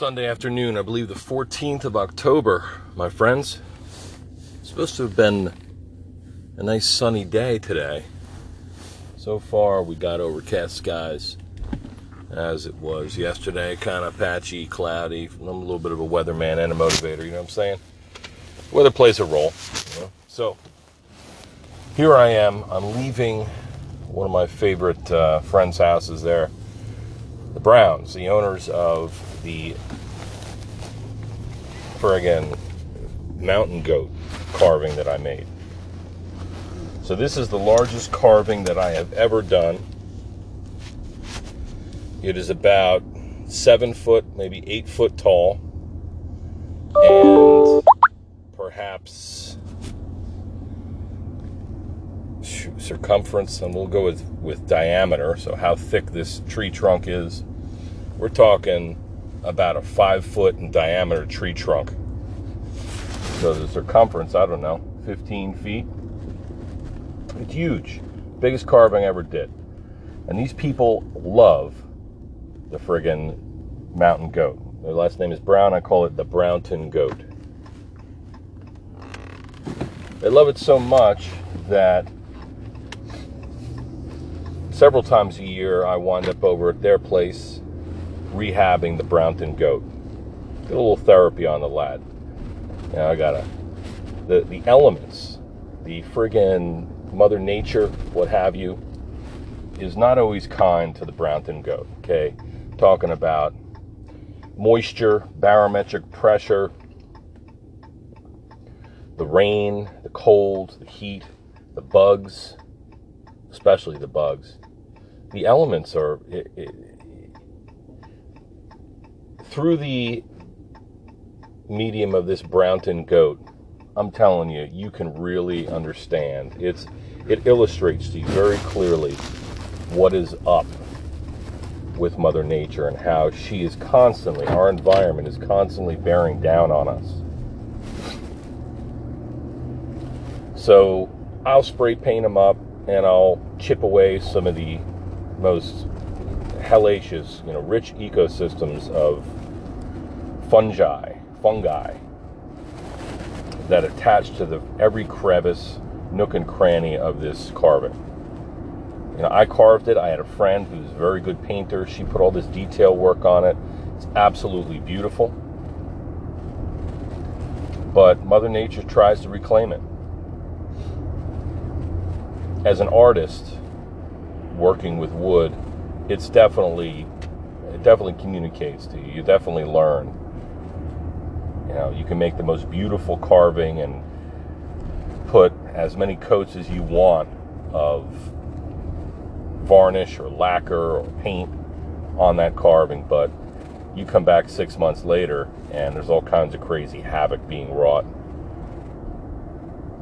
Sunday afternoon, I believe the 14th of October, my friends. It's supposed to have been a nice sunny day today. So far, we got overcast skies as it was yesterday, kind of patchy, cloudy. I'm a little bit of a weatherman and a motivator, you know what I'm saying? Weather plays a role. You know? So, here I am. I'm leaving one of my favorite uh, friends' houses there. The Browns, the owners of the friggin' mountain goat carving that I made. So this is the largest carving that I have ever done. It is about seven foot, maybe eight foot tall, and perhaps circumference, and we'll go with, with diameter, so how thick this tree trunk is. We're talking about a five foot in diameter tree trunk. So the circumference, I don't know, 15 feet. It's huge. Biggest carving I ever did. And these people love the friggin' mountain goat. Their last name is Brown. I call it the Brownton goat. They love it so much that several times a year I wind up over at their place rehabbing the Brownton goat. Get a little therapy on the lad. Know, I gotta the the elements, the friggin' Mother Nature, what have you, is not always kind to the Brownton goat. Okay, talking about moisture, barometric pressure, the rain, the cold, the heat, the bugs, especially the bugs. The elements are it, through the medium of this Brownton goat, I'm telling you, you can really understand. It's it illustrates to you very clearly what is up with Mother Nature and how she is constantly, our environment is constantly bearing down on us. So I'll spray paint them up and I'll chip away some of the most hellacious, you know, rich ecosystems of fungi, fungi that attach to the every crevice, nook and cranny of this carving. You know, I carved it. I had a friend who's a very good painter. She put all this detail work on it. It's absolutely beautiful. But Mother Nature tries to reclaim it. As an artist working with wood, it's definitely it definitely communicates to you. You definitely learn you know, you can make the most beautiful carving and put as many coats as you want of varnish or lacquer or paint on that carving, but you come back six months later and there's all kinds of crazy havoc being wrought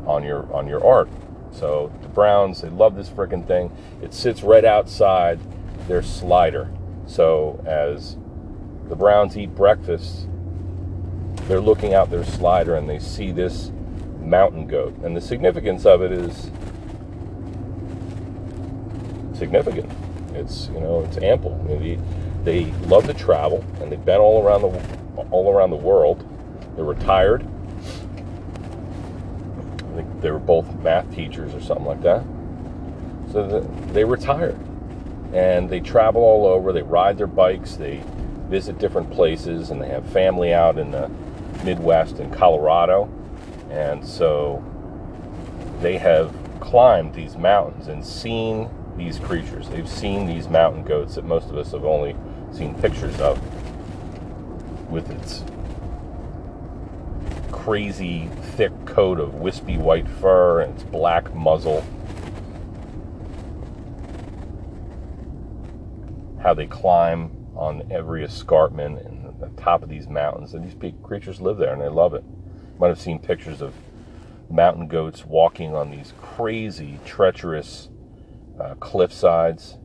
on your on your art. So the Browns, they love this freaking thing. It sits right outside their slider. So as the Browns eat breakfast, they're looking out their slider and they see this mountain goat. And the significance of it is significant. It's you know it's ample. they, they love to travel and they've been all around the all around the world. They're retired. I think they were both math teachers or something like that. So the, they retired and they travel all over. They ride their bikes. They visit different places and they have family out in the Midwest and Colorado. And so they have climbed these mountains and seen these creatures. They've seen these mountain goats that most of us have only seen pictures of with its crazy thick coat of wispy white fur and its black muzzle. How they climb on every escarpment and the top of these mountains, and these creatures live there and they love it. You might have seen pictures of mountain goats walking on these crazy, treacherous uh, cliff sides.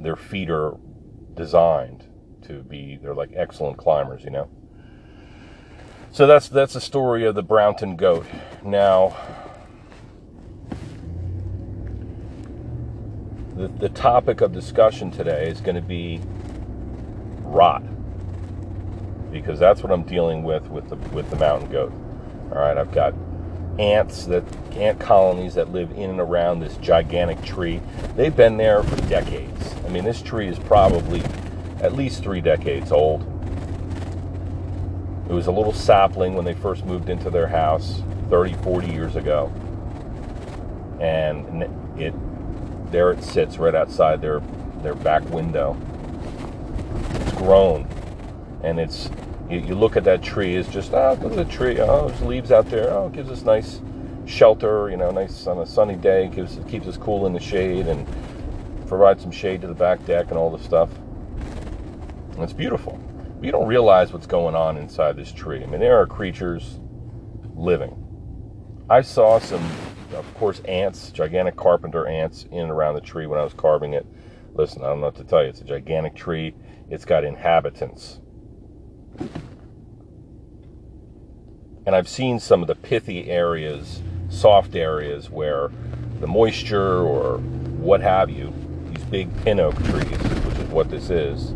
Their feet are designed to be, they're like excellent climbers, you know. So that's that's the story of the Brownton goat. Now, the, the topic of discussion today is going to be rot because that's what I'm dealing with with the with the mountain goat. All right, I've got ants that ant colonies that live in and around this gigantic tree. They've been there for decades. I mean, this tree is probably at least 3 decades old. It was a little sapling when they first moved into their house 30, 40 years ago. And it there it sits right outside their their back window. Grown. And it's you, you look at that tree it's just oh look at the tree oh there's leaves out there oh it gives us nice shelter you know nice on a sunny day gives keeps us cool in the shade and provides some shade to the back deck and all the stuff. And it's beautiful. But you don't realize what's going on inside this tree. I mean there are creatures living. I saw some of course ants gigantic carpenter ants in and around the tree when i was carving it. Listen i don't know what to tell you. It's a gigantic tree it's got inhabitants and I've seen some of the pithy areas, soft areas where the moisture or what have you, these big pin oak trees, which is what this is,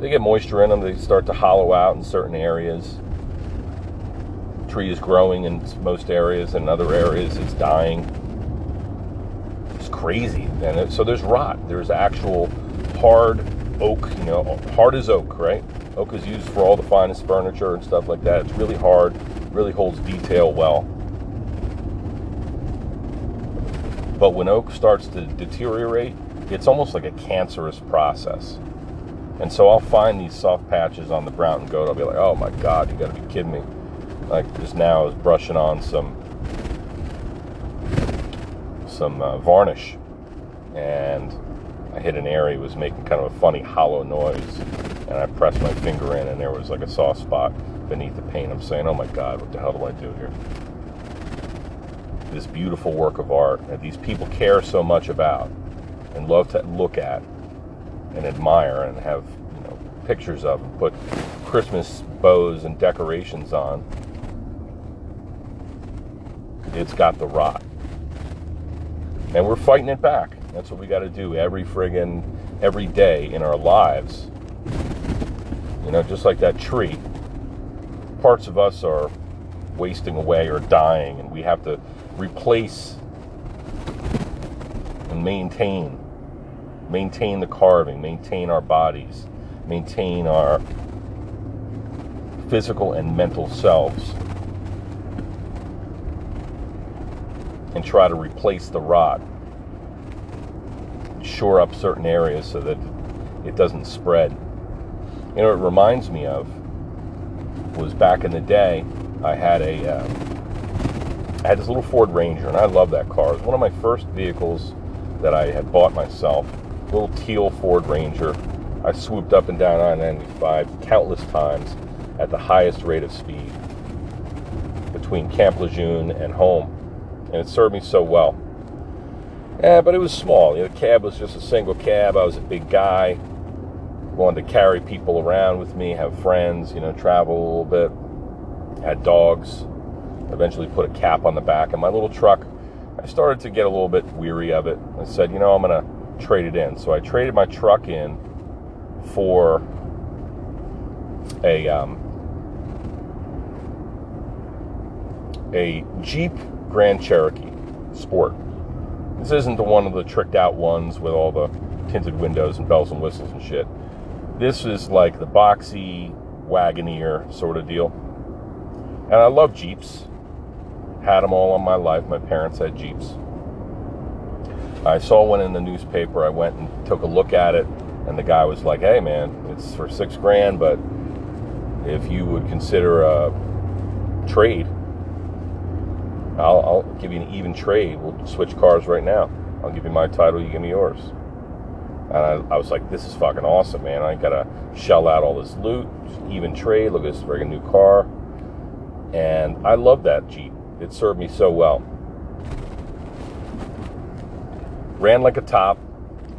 they get moisture in them, they start to hollow out in certain areas. The tree is growing in most areas, and other areas it's dying. It's crazy. And so there's rot. There's actual hard oak, you know, hard as oak, right? Oak is used for all the finest furniture and stuff like that. It's really hard, really holds detail well. But when oak starts to deteriorate, it's almost like a cancerous process. And so I'll find these soft patches on the brown goat. I'll be like, oh my God, you gotta be kidding me. Like just now I was brushing on some some uh, varnish and I hit an area, it was making kind of a funny hollow noise and I pressed my finger in, and there was like a soft spot beneath the paint. I'm saying, oh my God, what the hell do I do here? This beautiful work of art that these people care so much about and love to look at and admire and have you know, pictures of and put Christmas bows and decorations on. It's got the rot. And we're fighting it back. That's what we got to do every friggin' every day in our lives. You know, just like that tree, parts of us are wasting away or dying, and we have to replace and maintain maintain the carving, maintain our bodies, maintain our physical and mental selves, and try to replace the rot, shore up certain areas so that it doesn't spread. You know, it reminds me of was back in the day. I had a uh, I had this little Ford Ranger, and I love that car. It was one of my first vehicles that I had bought myself. Little teal Ford Ranger. I swooped up and down I-95 countless times at the highest rate of speed between Camp Lejeune and home, and it served me so well. Yeah, but it was small. You know, the cab was just a single cab. I was a big guy wanted to carry people around with me, have friends, you know, travel a little bit. Had dogs. Eventually put a cap on the back of my little truck. I started to get a little bit weary of it. I said, you know, I'm going to trade it in. So I traded my truck in for a um, a Jeep Grand Cherokee Sport. This isn't the one of the tricked out ones with all the tinted windows and bells and whistles and shit. This is like the boxy Wagoneer sort of deal. And I love Jeeps. Had them all on my life. My parents had Jeeps. I saw one in the newspaper. I went and took a look at it, and the guy was like, "Hey, man, it's for six grand, but if you would consider a trade, I'll, I'll give you an even trade. We'll switch cars right now. I'll give you my title. You give me yours." And I, I, was like, this is fucking awesome, man. I gotta shell out all this loot, even trade. Look at this friggin' new car. And I love that Jeep. It served me so well. Ran like a top,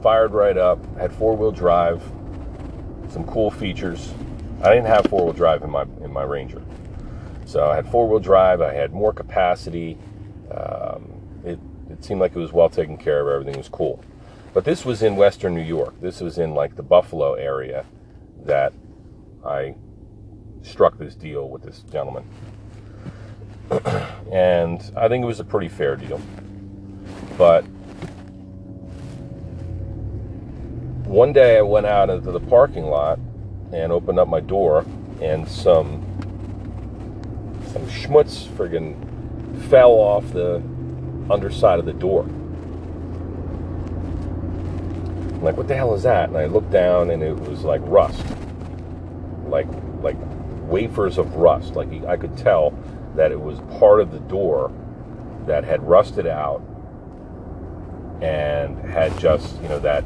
fired right up, had four wheel drive, some cool features. I didn't have four wheel drive in my in my Ranger, so I had four wheel drive. I had more capacity. Um, it it seemed like it was well taken care of. Everything was cool. But this was in western New York. This was in like the Buffalo area. that I struck this deal with this gentleman. and I think it was a pretty fair deal. But one day I went out into the parking lot and opened up my door, and some some schmutz friggin' fell off the underside of the door. I'm like, what the hell is that? And I looked down, and it was like rust, like like wafers of rust. Like I could tell that it was part of the door that had rusted out and had just you know that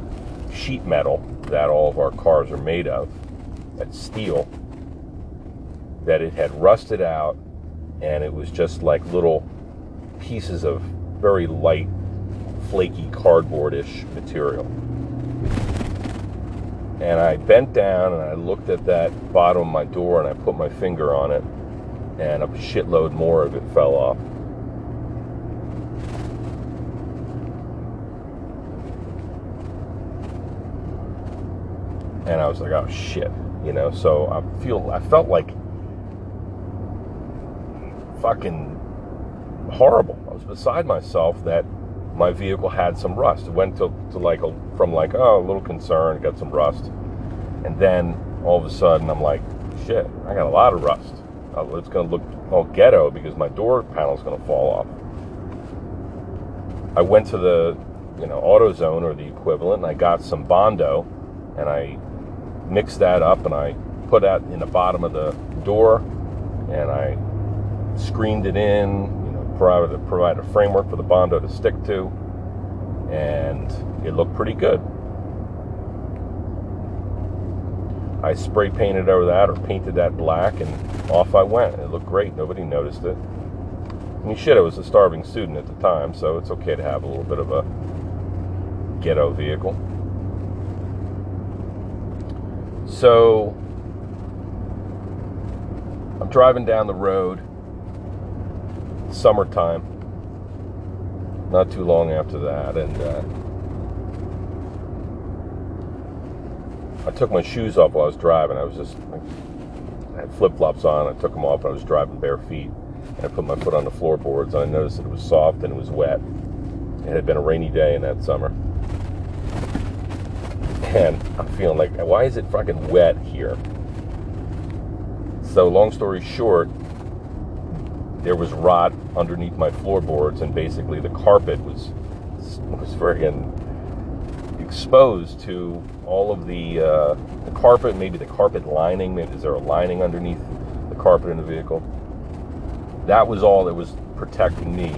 sheet metal that all of our cars are made of, that steel, that it had rusted out and it was just like little pieces of very light, flaky cardboardish material. And I bent down and I looked at that bottom of my door and I put my finger on it, and a shitload more of it fell off. and I was like, oh shit, you know. So I feel I felt like fucking horrible. I was beside myself that my vehicle had some rust. It went to, to like a, from like oh a little concern, got some rust, and then all of a sudden I'm like, shit, I got a lot of rust. Oh, it's gonna look all ghetto because my door panel's gonna fall off. I went to the you know AutoZone or the equivalent, and I got some Bondo, and I mixed that up and I put that in the bottom of the door and I screened it in, you know, provided, provided a framework for the Bondo to stick to, and it looked pretty good. I spray painted over that or painted that black and off I went. It looked great. Nobody noticed it. I mean, shit, I was a starving student at the time, so it's okay to have a little bit of a ghetto vehicle. So I'm driving down the road, summertime, not too long after that, and uh, I took my shoes off while I was driving. I was just, I had flip flops on. I took them off. And I was driving bare feet, and I put my foot on the floorboards. And I noticed that it was soft and it was wet. It had been a rainy day in that summer and I'm feeling like, why is it fucking wet here? So, long story short, there was rot underneath my floorboards, and basically the carpet was was friggin' exposed to all of the uh, the carpet, maybe the carpet lining. Maybe is there a lining underneath the carpet in the vehicle? That was all that was protecting me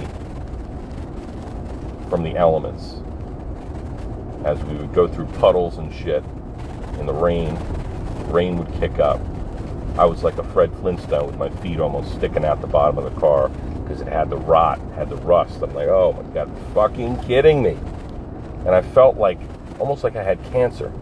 from the elements as we would go through puddles and shit in the rain. Rain would kick up. I was like a Fred Flintstone with my feet almost sticking out the bottom of the car because it had the rot, had the rust. I'm like, oh my god, fucking kidding me. And I felt like almost like I had cancer.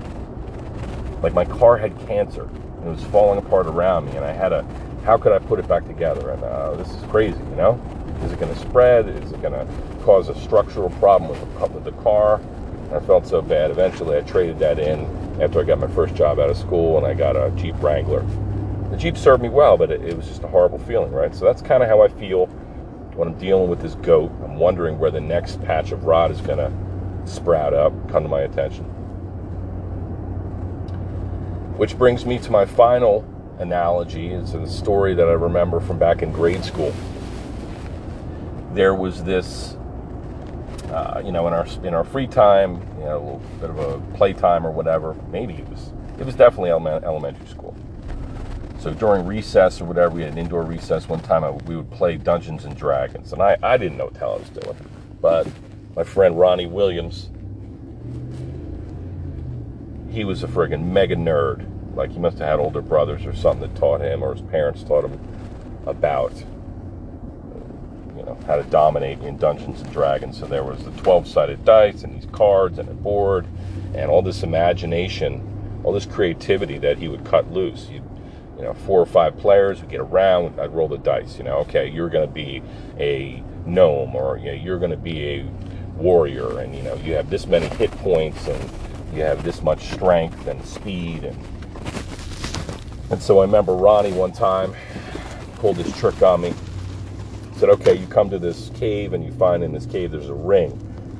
Like my car had cancer and it was falling apart around me and I had a how could I put it back together? And uh, this is crazy, you know? Is it going to spread? Is it going to cause a structural problem with the, with the car? I felt so bad. Eventually, I traded that in after I got my first job out of school and I got a Jeep Wrangler. The Jeep served me well, but it, it was just a horrible feeling, right? So that's kind of how I feel when I'm dealing with this goat. I'm wondering where the next patch of rot is going to sprout up, come to my attention. Which brings me to my final analogy. It's a story that I remember from back in grade school. There was this uh, you know, in our in our free time, you know, a little bit of a playtime or whatever. Maybe it was it was definitely elementary school. So during recess or whatever, we had an indoor recess one time. I, we would play Dungeons and Dragons, and I, I didn't know what the hell I was doing, but my friend Ronnie Williams, he was a friggin' mega nerd. Like he must have had older brothers or something that taught him, or his parents taught him about you know how to dominate in Dungeons and Dragons. So there was the 12-sided dice and these cards and a board and all this imagination, all this creativity that he would cut loose. You'd, you know, four or five players We get around. I'd roll the dice. You know, okay, you're going to be a gnome, or you know, you're going to be a warrior, and you know, you have this many hit points, and you have this much strength and speed, and And so I remember Ronnie one time pulled this trick on me. Said, okay, you come to this cave and you find in this cave there's a ring.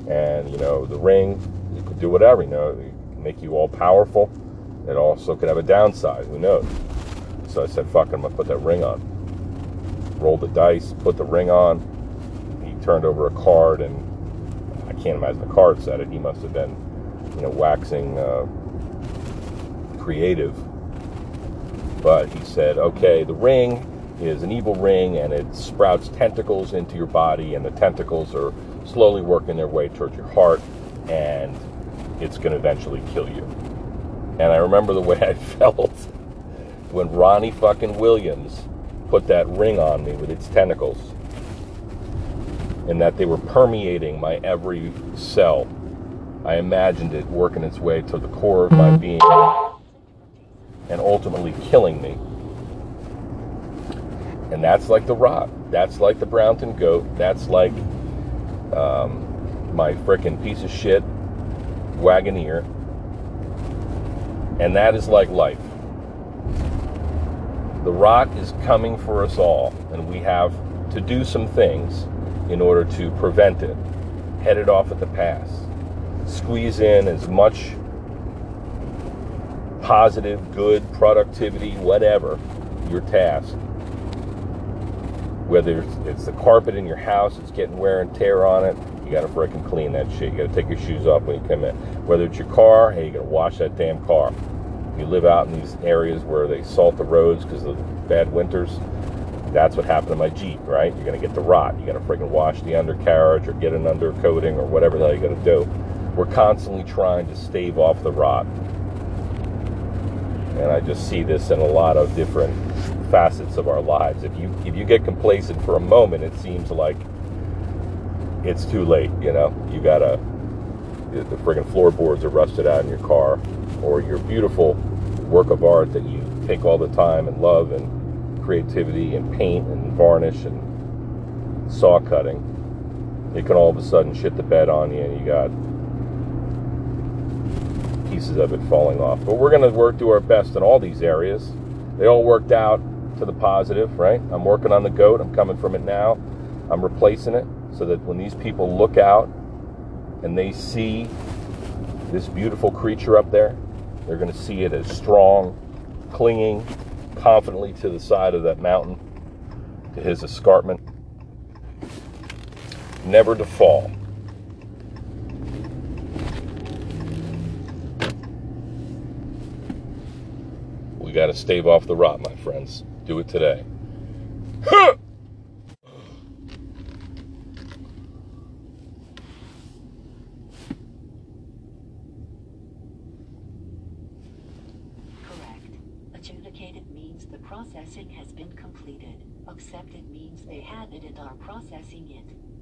And, you know, the ring, you could do whatever, you know, make you all powerful. It also could have a downside, who knows? So I said, fuck it, I'm gonna put that ring on. Rolled the dice, put the ring on. He turned over a card and I can't imagine the card said it. He must have been, you know, waxing uh, creative. But he said, okay, the ring is an evil ring and it sprouts tentacles into your body, and the tentacles are slowly working their way towards your heart, and it's going to eventually kill you. And I remember the way I felt when Ronnie fucking Williams put that ring on me with its tentacles, and that they were permeating my every cell. I imagined it working its way to the core of my being and ultimately killing me. And that's like the rock. That's like the Brownton goat. That's like um, my frickin' piece of shit Wagoneer. And that is like life. The rock is coming for us all, and we have to do some things in order to prevent it. Head it off at the pass. Squeeze in as much positive, good productivity, whatever your task. Whether it's, the carpet in your house, it's getting wear and tear on it, you gotta freaking clean that shit. You gotta take your shoes off when you come in. Whether it's your car, hey, you gotta wash that damn car. You live out in these areas where they salt the roads because of the bad winters. That's what happened to my Jeep, right? You're gonna get the rot. You gotta freaking wash the undercarriage or get an undercoating or whatever the hell you gotta do. We're constantly trying to stave off the rot and I just see this in a lot of different facets of our lives. If you if you get complacent for a moment, it seems like it's too late. You know, you gotta the friggin' floorboards are rusted out in your car, or your beautiful work of art that you take all the time and love and creativity and paint and varnish and saw cutting. It can all of a sudden shit the bed on you, and you got pieces of it falling off. But we're going to work do our best in all these areas. They all worked out to the positive, right? I'm working on the goat. I'm coming from it now. I'm replacing it so that when these people look out and they see this beautiful creature up there, they're going to see it as strong, clinging confidently to the side of that mountain, to his escarpment, never to fall. We got to stave off the rot, my friends. Do it today. Correct. Adjudicated means the processing has been completed. Accepted means they have it and are processing it.